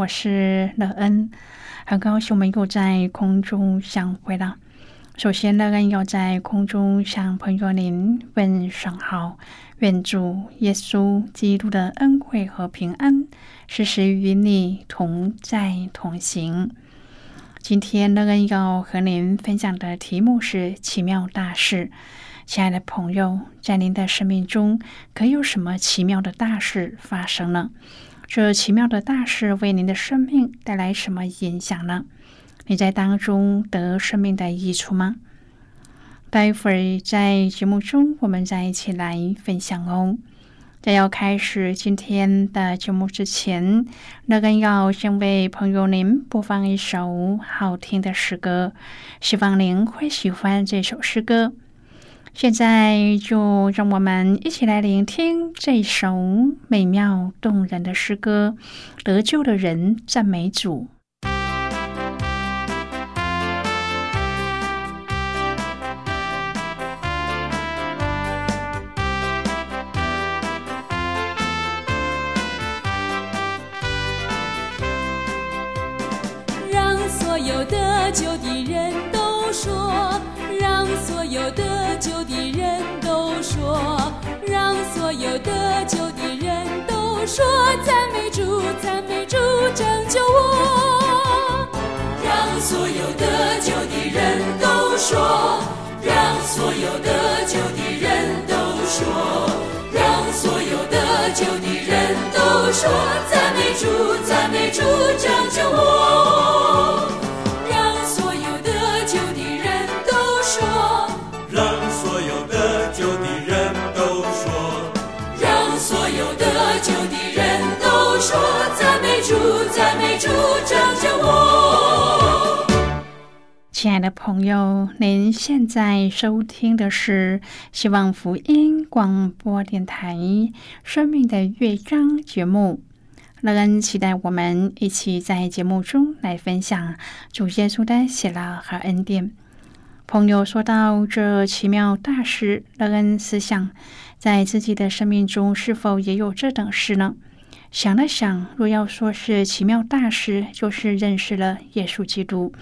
我是乐恩。很高兴我们又在空中相会了。首先，乐恩要在空中向朋友您问声好，愿主耶稣基督的恩惠和平安时时与你同在同行。今天，乐恩要和您分享的题目是奇妙大事。亲爱的朋友，在您的生命中，可有什么奇妙的大事发生呢？这奇妙的大事为您的生命带来什么影响呢？你在当中得生命的益处吗？待会儿在节目中，我们再一起来分享哦。在要开始今天的节目之前，乐根要先为朋友您播放一首好听的诗歌，希望您会喜欢这首诗歌。现在就让我们一起来聆听这首美妙动人的诗歌《得救的人赞美主》。说，让所有得救的人都说，让所有得救的人都说，赞美主，赞美主。亲爱的朋友，您现在收听的是希望福音广播电台《生命的乐章》节目。乐恩期待我们一起在节目中来分享主耶稣的喜乐和恩典。朋友说到这奇妙大事，乐恩思想在自己的生命中是否也有这等事呢？想了想，若要说是奇妙大事，就是认识了耶稣基督。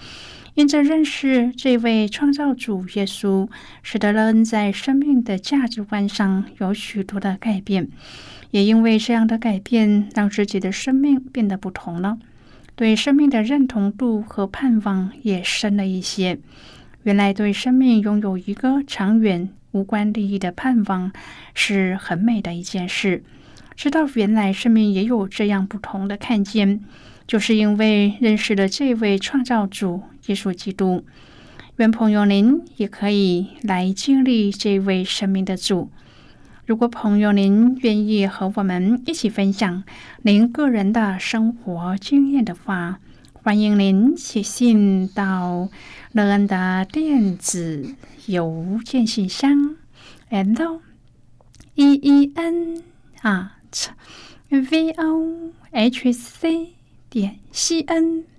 因着认识这位创造主耶稣，使得人在生命的价值观上有许多的改变。也因为这样的改变，让自己的生命变得不同了。对生命的认同度和盼望也深了一些。原来对生命拥有一个长远、无关利益的盼望，是很美的一件事。知道原来生命也有这样不同的看见，就是因为认识了这位创造主耶稣基督。愿朋友您也可以来经历这位生命的主。如果朋友您愿意和我们一起分享您个人的生活经验的话，欢迎您写信到乐恩的电子邮件信箱，l e e n 啊。v o h c 点 c n。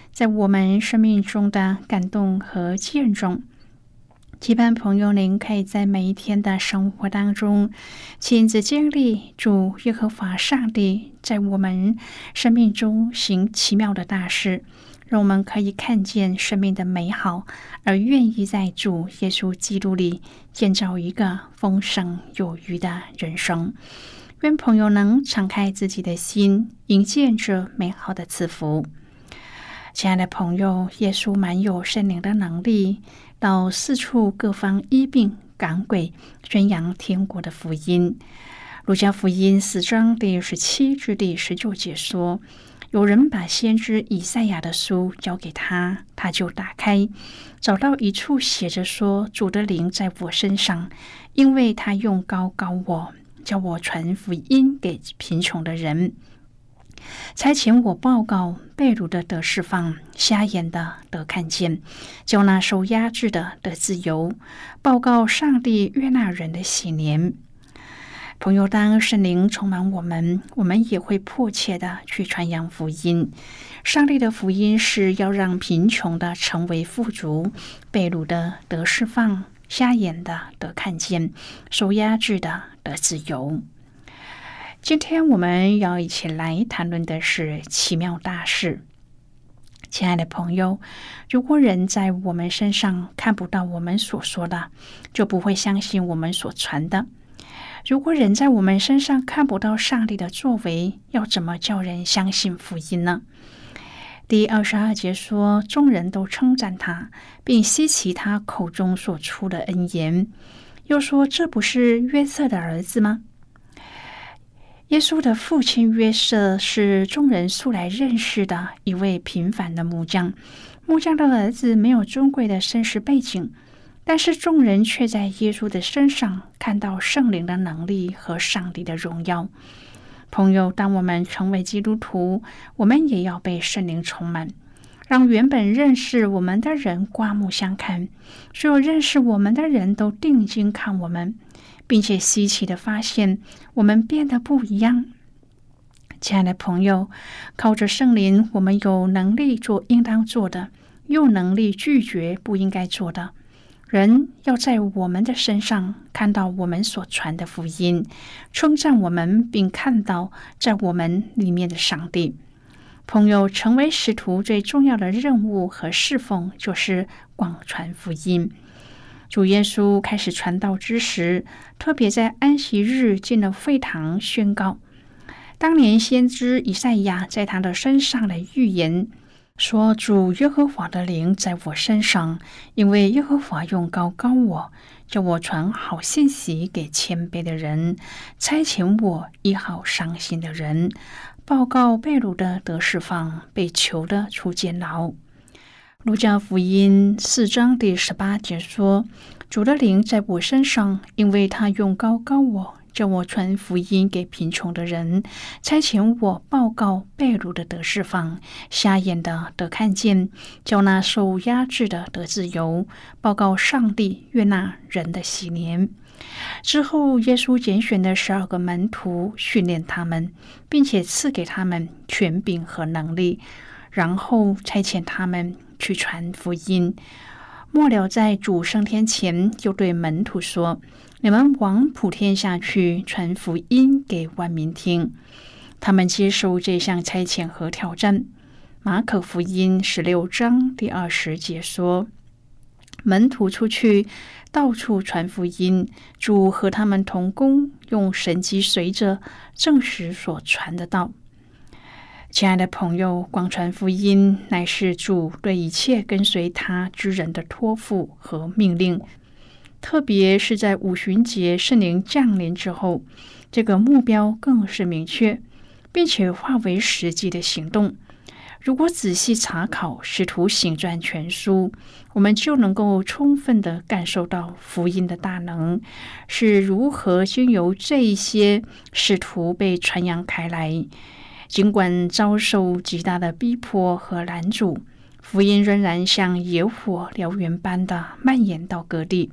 在我们生命中的感动和见证。期盼朋友您可以在每一天的生活当中亲自经历主耶和华上帝在我们生命中行奇妙的大事，让我们可以看见生命的美好，而愿意在主耶稣基督里建造一个丰盛有余的人生。愿朋友能敞开自己的心，迎接这美好的赐福。亲爱的朋友，耶稣满有圣灵的能力。到四处各方医病赶鬼，宣扬天国的福音。路加福音四章第十七至第十九节说：“有人把先知以赛亚的书交给他，他就打开，找到一处写着说：‘主的灵在我身上，因为他用高高我，叫我传福音给贫穷的人。’”差遣我报告被掳的得释放，瞎眼的得看见，叫那受压制的得自由，报告上帝悦纳人的喜年。朋友，当圣灵充满我们，我们也会迫切的去传扬福音。上帝的福音是要让贫穷的成为富足，被掳的得释放，瞎眼的得看见，受压制的得自由。今天我们要一起来谈论的是奇妙大事。亲爱的朋友，如果人在我们身上看不到我们所说的，就不会相信我们所传的。如果人在我们身上看不到上帝的作为，要怎么叫人相信福音呢？第二十二节说：“众人都称赞他，并希奇他口中所出的恩言。”又说：“这不是约瑟的儿子吗？”耶稣的父亲约瑟是众人素来认识的一位平凡的木匠。木匠的儿子没有尊贵的身世背景，但是众人却在耶稣的身上看到圣灵的能力和上帝的荣耀。朋友，当我们成为基督徒，我们也要被圣灵充满，让原本认识我们的人刮目相看，所有认识我们的人都定睛看我们。并且稀奇的发现，我们变得不一样。亲爱的朋友，靠着圣灵，我们有能力做应当做的，又能力拒绝不应该做的。人要在我们的身上看到我们所传的福音，称赞我们，并看到在我们里面的上帝。朋友，成为使徒最重要的任务和侍奉，就是广传福音。主耶稣开始传道之时，特别在安息日进了会堂宣告。当年先知以赛亚在他的身上的预言说：“主耶和华的灵在我身上，因为耶和华用高高我，叫我传好信息给谦卑的人，差遣我医好伤心的人，报告被掳的得释放，被囚的出监牢。”路加福音四章第十八节说：“主的灵在我身上，因为他用高高我，叫我传福音给贫穷的人，差遣我报告被掳的得释放，瞎眼的得看见，叫那受压制的得自由，报告上帝悦纳人的喜年。”之后，耶稣拣选的十二个门徒，训练他们，并且赐给他们权柄和能力，然后差遣他们。去传福音，末了在主升天前，就对门徒说：“你们往普天下去，传福音给万民听。”他们接受这项差遣和挑战。马可福音十六章第二十节说：“门徒出去，到处传福音，主和他们同工，用神迹随着证实所传的道。”亲爱的朋友，广传福音乃是主对一切跟随他之人的托付和命令。特别是在五旬节圣灵降临之后，这个目标更是明确，并且化为实际的行动。如果仔细查考《使徒行传》全书，我们就能够充分的感受到福音的大能是如何经由这一些使徒被传扬开来。尽管遭受极大的逼迫和拦阻，福音仍然像野火燎原般的蔓延到各地。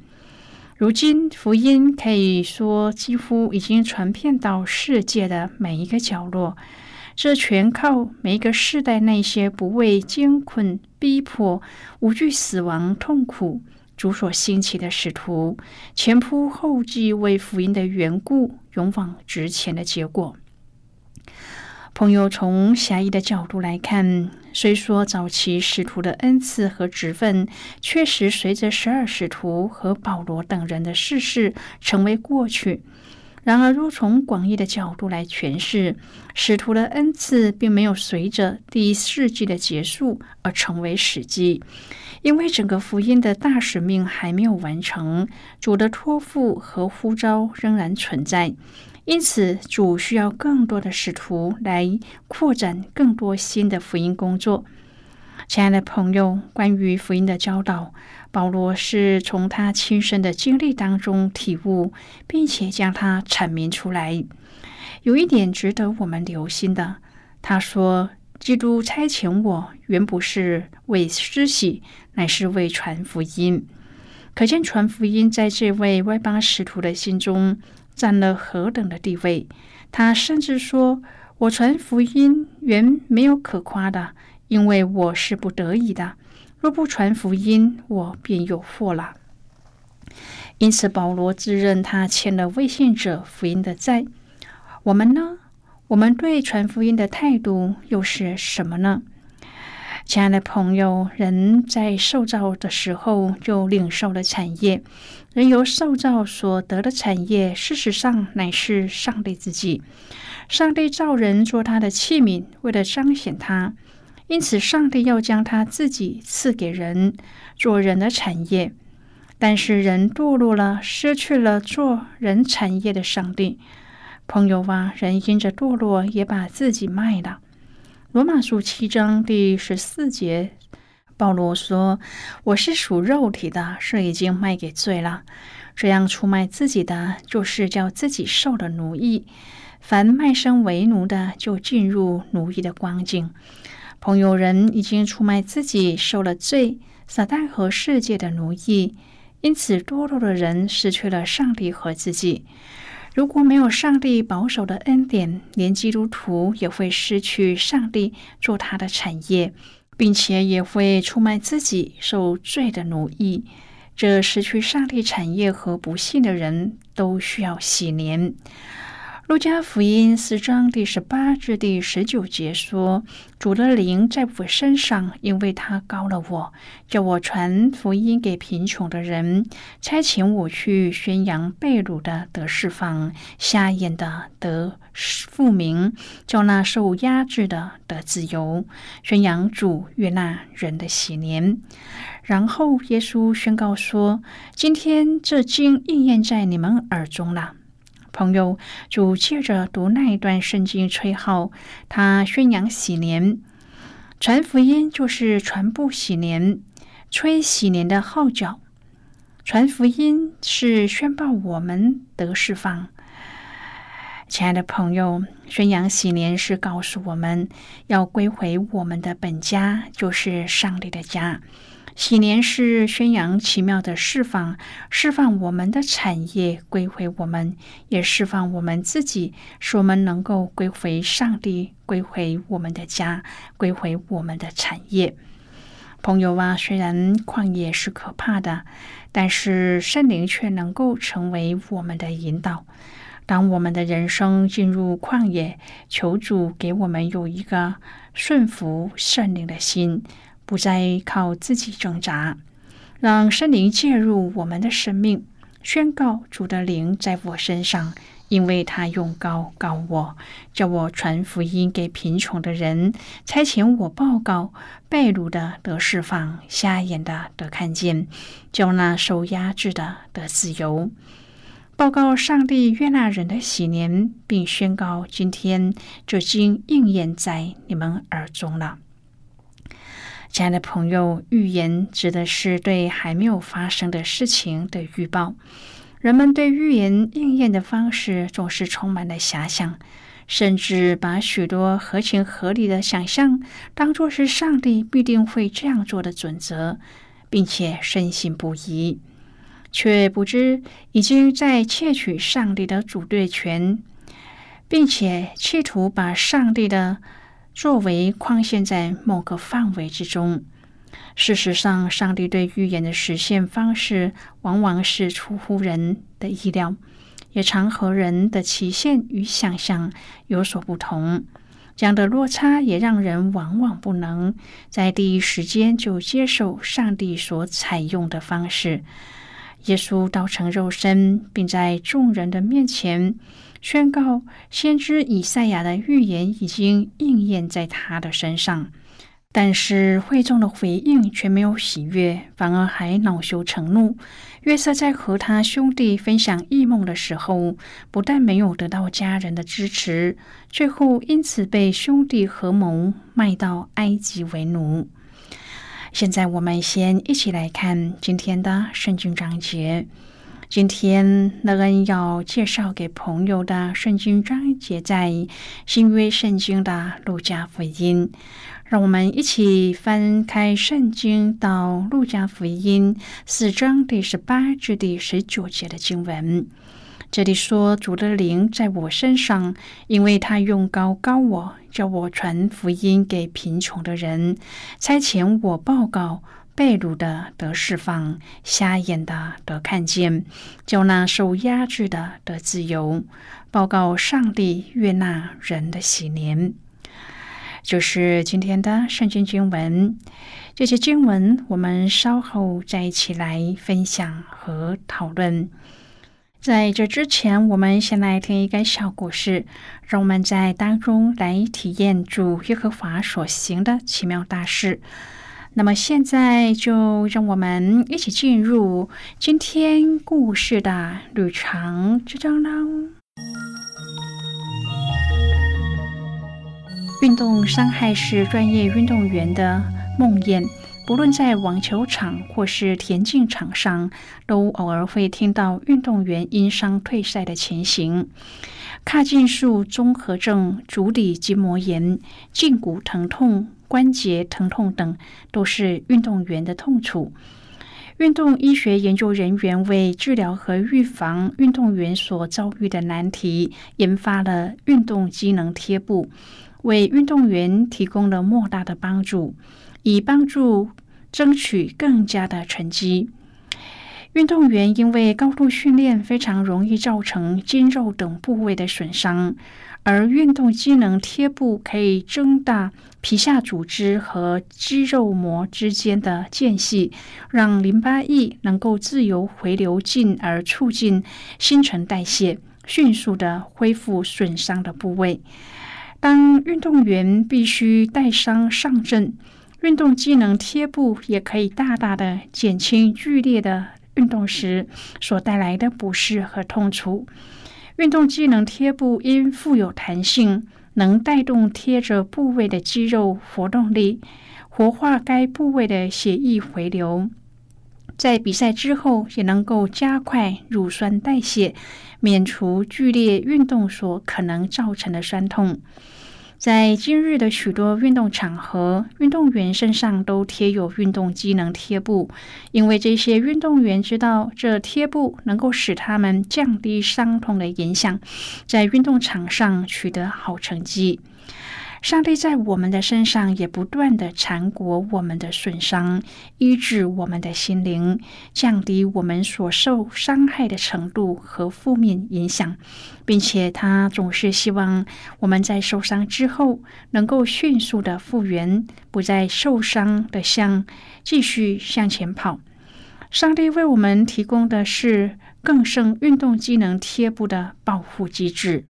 如今，福音可以说几乎已经传遍到世界的每一个角落。这全靠每一个世代那些不畏艰困逼迫、无惧死亡痛苦、主所兴起的使徒，前仆后继为福音的缘故，勇往直前的结果。朋友，从狭义的角度来看，虽说早期使徒的恩赐和职分确实随着十二使徒和保罗等人的逝世成为过去，然而若从广义的角度来诠释，使徒的恩赐并没有随着第一世纪的结束而成为史记，因为整个福音的大使命还没有完成，主的托付和呼召仍然存在。因此，主需要更多的使徒来扩展更多新的福音工作。亲爱的朋友，关于福音的教导，保罗是从他亲身的经历当中体悟，并且将它阐明出来。有一点值得我们留心的，他说：“基督差遣我，原不是为施洗，乃是为传福音。”可见传福音在这位外邦使徒的心中。占了何等的地位？他甚至说：“我传福音原没有可夸的，因为我是不得已的。若不传福音，我便有祸了。”因此，保罗自认他欠了未信者福音的债。我们呢？我们对传福音的态度又是什么呢？亲爱的朋友，人在受造的时候就领受了产业。人由受造所得的产业，事实上乃是上帝自己。上帝造人做他的器皿，为了彰显他，因此上帝要将他自己赐给人，做人的产业。但是人堕落了，失去了做人产业的上帝。朋友啊，人因着堕落，也把自己卖了。罗马书七章第十四节，保罗说：“我是属肉体的，是已经卖给罪了。这样出卖自己的，就是叫自己受了奴役。凡卖身为奴的，就进入奴役的光景。朋友，人已经出卖自己，受了罪，撒旦和世界的奴役，因此堕落的人失去了上帝和自己。”如果没有上帝保守的恩典，连基督徒也会失去上帝做他的产业，并且也会出卖自己，受罪的奴役。这失去上帝产业和不幸的人都需要洗年。路加福音四章第十八至第十九节说：“主的灵在我身上，因为他高了我，叫我传福音给贫穷的人，差遣我去宣扬被掳的得释放，瞎眼的得复明，叫那受压制的得自由，宣扬主悦纳人的喜年。”然后耶稣宣告说：“今天这经应验在你们耳中了。”朋友，就借着读那一段圣经吹号，他宣扬喜年，传福音就是传布喜年，吹喜年的号角。传福音是宣报我们得释放。亲爱的朋友，宣扬喜年是告诉我们要归回我们的本家，就是上帝的家。喜年是宣扬奇妙的释放，释放我们的产业归回我们，也释放我们自己，使我们能够归回上帝，归回我们的家，归回我们的产业。朋友啊，虽然旷野是可怕的，但是圣灵却能够成为我们的引导。当我们的人生进入旷野，求主给我们有一个顺服圣灵的心。不再靠自己挣扎，让圣灵介入我们的生命，宣告主的灵在我身上，因为他用高告我，叫我传福音给贫穷的人，差遣我报告被掳的得释放，瞎眼的得看见，叫那受压制的得自由，报告上帝悦纳人的喜年，并宣告今天这经应验在你们耳中了。亲爱的朋友，预言指的是对还没有发生的事情的预报。人们对预言应验的方式总是充满了遐想，甚至把许多合情合理的想象当作是上帝必定会这样做的准则，并且深信不疑，却不知已经在窃取上帝的主对权，并且企图把上帝的作为框限在某个范围之中。事实上，上帝对预言的实现方式往往是出乎人的意料，也常和人的期限与想象有所不同。这样的落差也让人往往不能在第一时间就接受上帝所采用的方式。耶稣道成肉身，并在众人的面前宣告，先知以赛亚的预言已经应验在他的身上。但是会众的回应却没有喜悦，反而还恼羞成怒。约瑟在和他兄弟分享异梦的时候，不但没有得到家人的支持，最后因此被兄弟合谋卖到埃及为奴。现在我们先一起来看今天的圣经章节。今天乐恩要介绍给朋友的圣经章节，在新约圣经的路加福音。让我们一起翻开圣经到路加福音四章第十八至第十九节的经文。这里说：“主的灵在我身上，因为他用高高我，叫我传福音给贫穷的人，差遣我报告被掳的得释放，瞎眼的得看见，叫那受压制的得自由，报告上帝悦纳人的喜年。”就是今天的圣经经文，这些经文我们稍后再一起来分享和讨论。在这之前，我们先来听一个小故事，让我们在当中来体验主耶和华所行的奇妙大事。那么现在就让我们一起进入今天故事的旅程之中。运动伤害是专业运动员的梦魇，不论在网球场或是田径场上，都偶尔会听到运动员因伤退赛的情形。髂胫束综合症、足底筋膜炎、胫骨疼痛、关节疼痛等，都是运动员的痛楚。运动医学研究人员为治疗和预防运动员所遭遇的难题，研发了运动机能贴布。为运动员提供了莫大的帮助，以帮助争取更佳的成绩。运动员因为高度训练，非常容易造成筋肉等部位的损伤，而运动机能贴布可以增大皮下组织和肌肉膜之间的间隙，让淋巴液能够自由回流，进而促进新陈代谢，迅速的恢复损伤的部位。当运动员必须带伤上阵，运动机能贴布也可以大大的减轻剧烈的运动时所带来的不适和痛楚。运动机能贴布因富有弹性，能带动贴着部位的肌肉活动力，活化该部位的血液回流。在比赛之后，也能够加快乳酸代谢，免除剧烈运动所可能造成的酸痛。在今日的许多运动场合，运动员身上都贴有运动机能贴布，因为这些运动员知道这贴布能够使他们降低伤痛的影响，在运动场上取得好成绩。上帝在我们的身上也不断的缠裹我们的损伤，医治我们的心灵，降低我们所受伤害的程度和负面影响，并且他总是希望我们在受伤之后能够迅速的复原，不再受伤的向继续向前跑。上帝为我们提供的是更胜运动机能贴布的保护机制。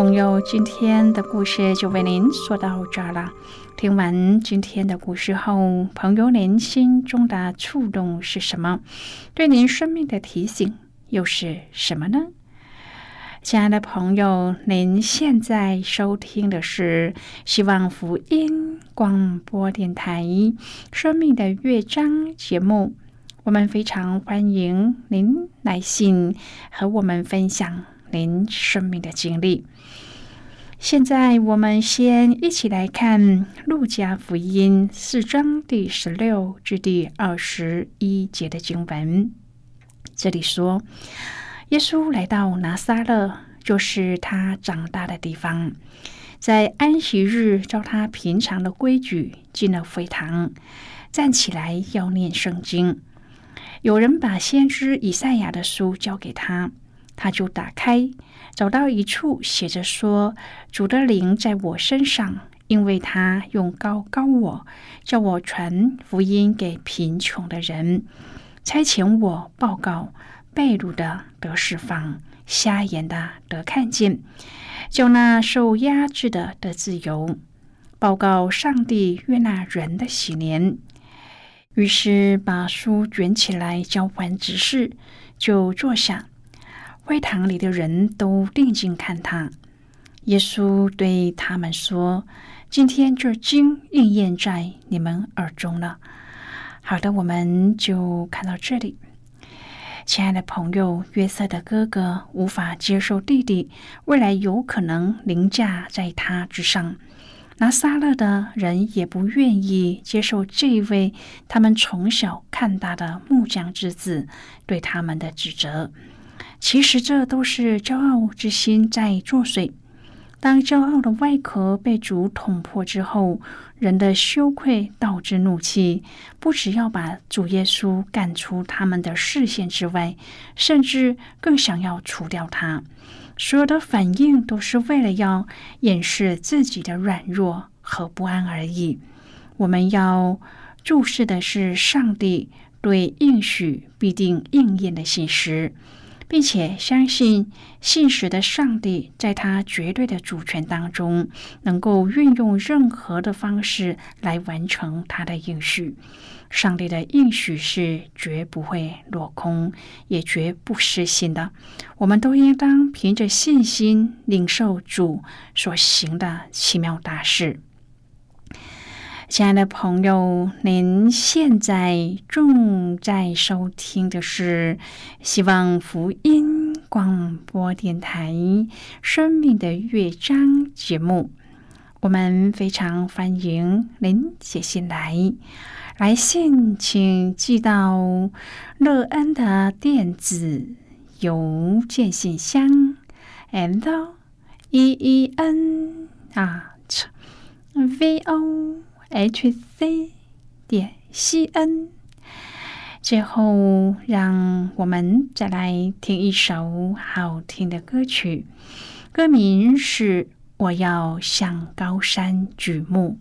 朋友，今天的故事就为您说到这儿了。听完今天的故事后，朋友您心中的触动是什么？对您生命的提醒又是什么呢？亲爱的朋友，您现在收听的是希望福音广播电台《生命的乐章》节目。我们非常欢迎您来信和我们分享您生命的经历。现在我们先一起来看《路加福音》四章第十六至第二十一节的经文。这里说：“耶稣来到拿撒勒，就是他长大的地方。在安息日，照他平常的规矩进了会堂，站起来要念圣经。有人把先知以赛亚的书交给他，他就打开，找到一处写着说：“主的灵在我身上，因为他用高高我，叫我传福音给贫穷的人，差遣我报告。”被掳的得释放，瞎眼的得看见，叫那受压制的得自由。报告上帝悦纳人的喜年。于是把书卷起来交还执事，就坐下。会堂里的人都定睛看他。耶稣对他们说：“今天这经应验在你们耳中了。”好的，我们就看到这里。亲爱的朋友，约瑟的哥哥无法接受弟弟未来有可能凌驾在他之上，拿撒勒的人也不愿意接受这位他们从小看大的木匠之子对他们的指责。其实这都是骄傲之心在作祟。当骄傲的外壳被主捅破之后，人的羞愧导致怒气，不只要把主耶稣赶出他们的视线之外，甚至更想要除掉他。所有的反应都是为了要掩饰自己的软弱和不安而已。我们要注视的是上帝对应许必定应验的信实。并且相信信实的上帝，在他绝对的主权当中，能够运用任何的方式来完成他的应许。上帝的应许是绝不会落空，也绝不失信的。我们都应当凭着信心领受主所行的奇妙大事。亲爱的朋友，您现在正在收听的是希望福音广播电台《生命的乐章》节目。我们非常欢迎您写信来，来信请寄到乐恩的电子邮件信箱，and e e n at v o。H c 点 c n，最后让我们再来听一首好听的歌曲，歌名是《我要向高山举目》。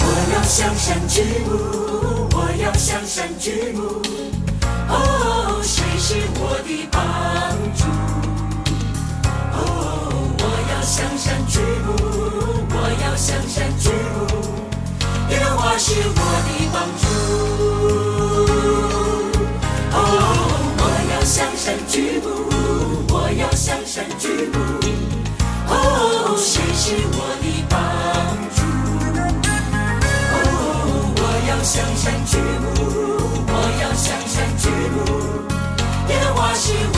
我要向山举目，我要向山举目。哦，是我的帮助？哦，我要向山举目，我要向山举目，耶和华是我的帮助。哦，我要向山举目，我要向山举目，哦，谁是我的帮助？哦，我要向山举目，我要向山。she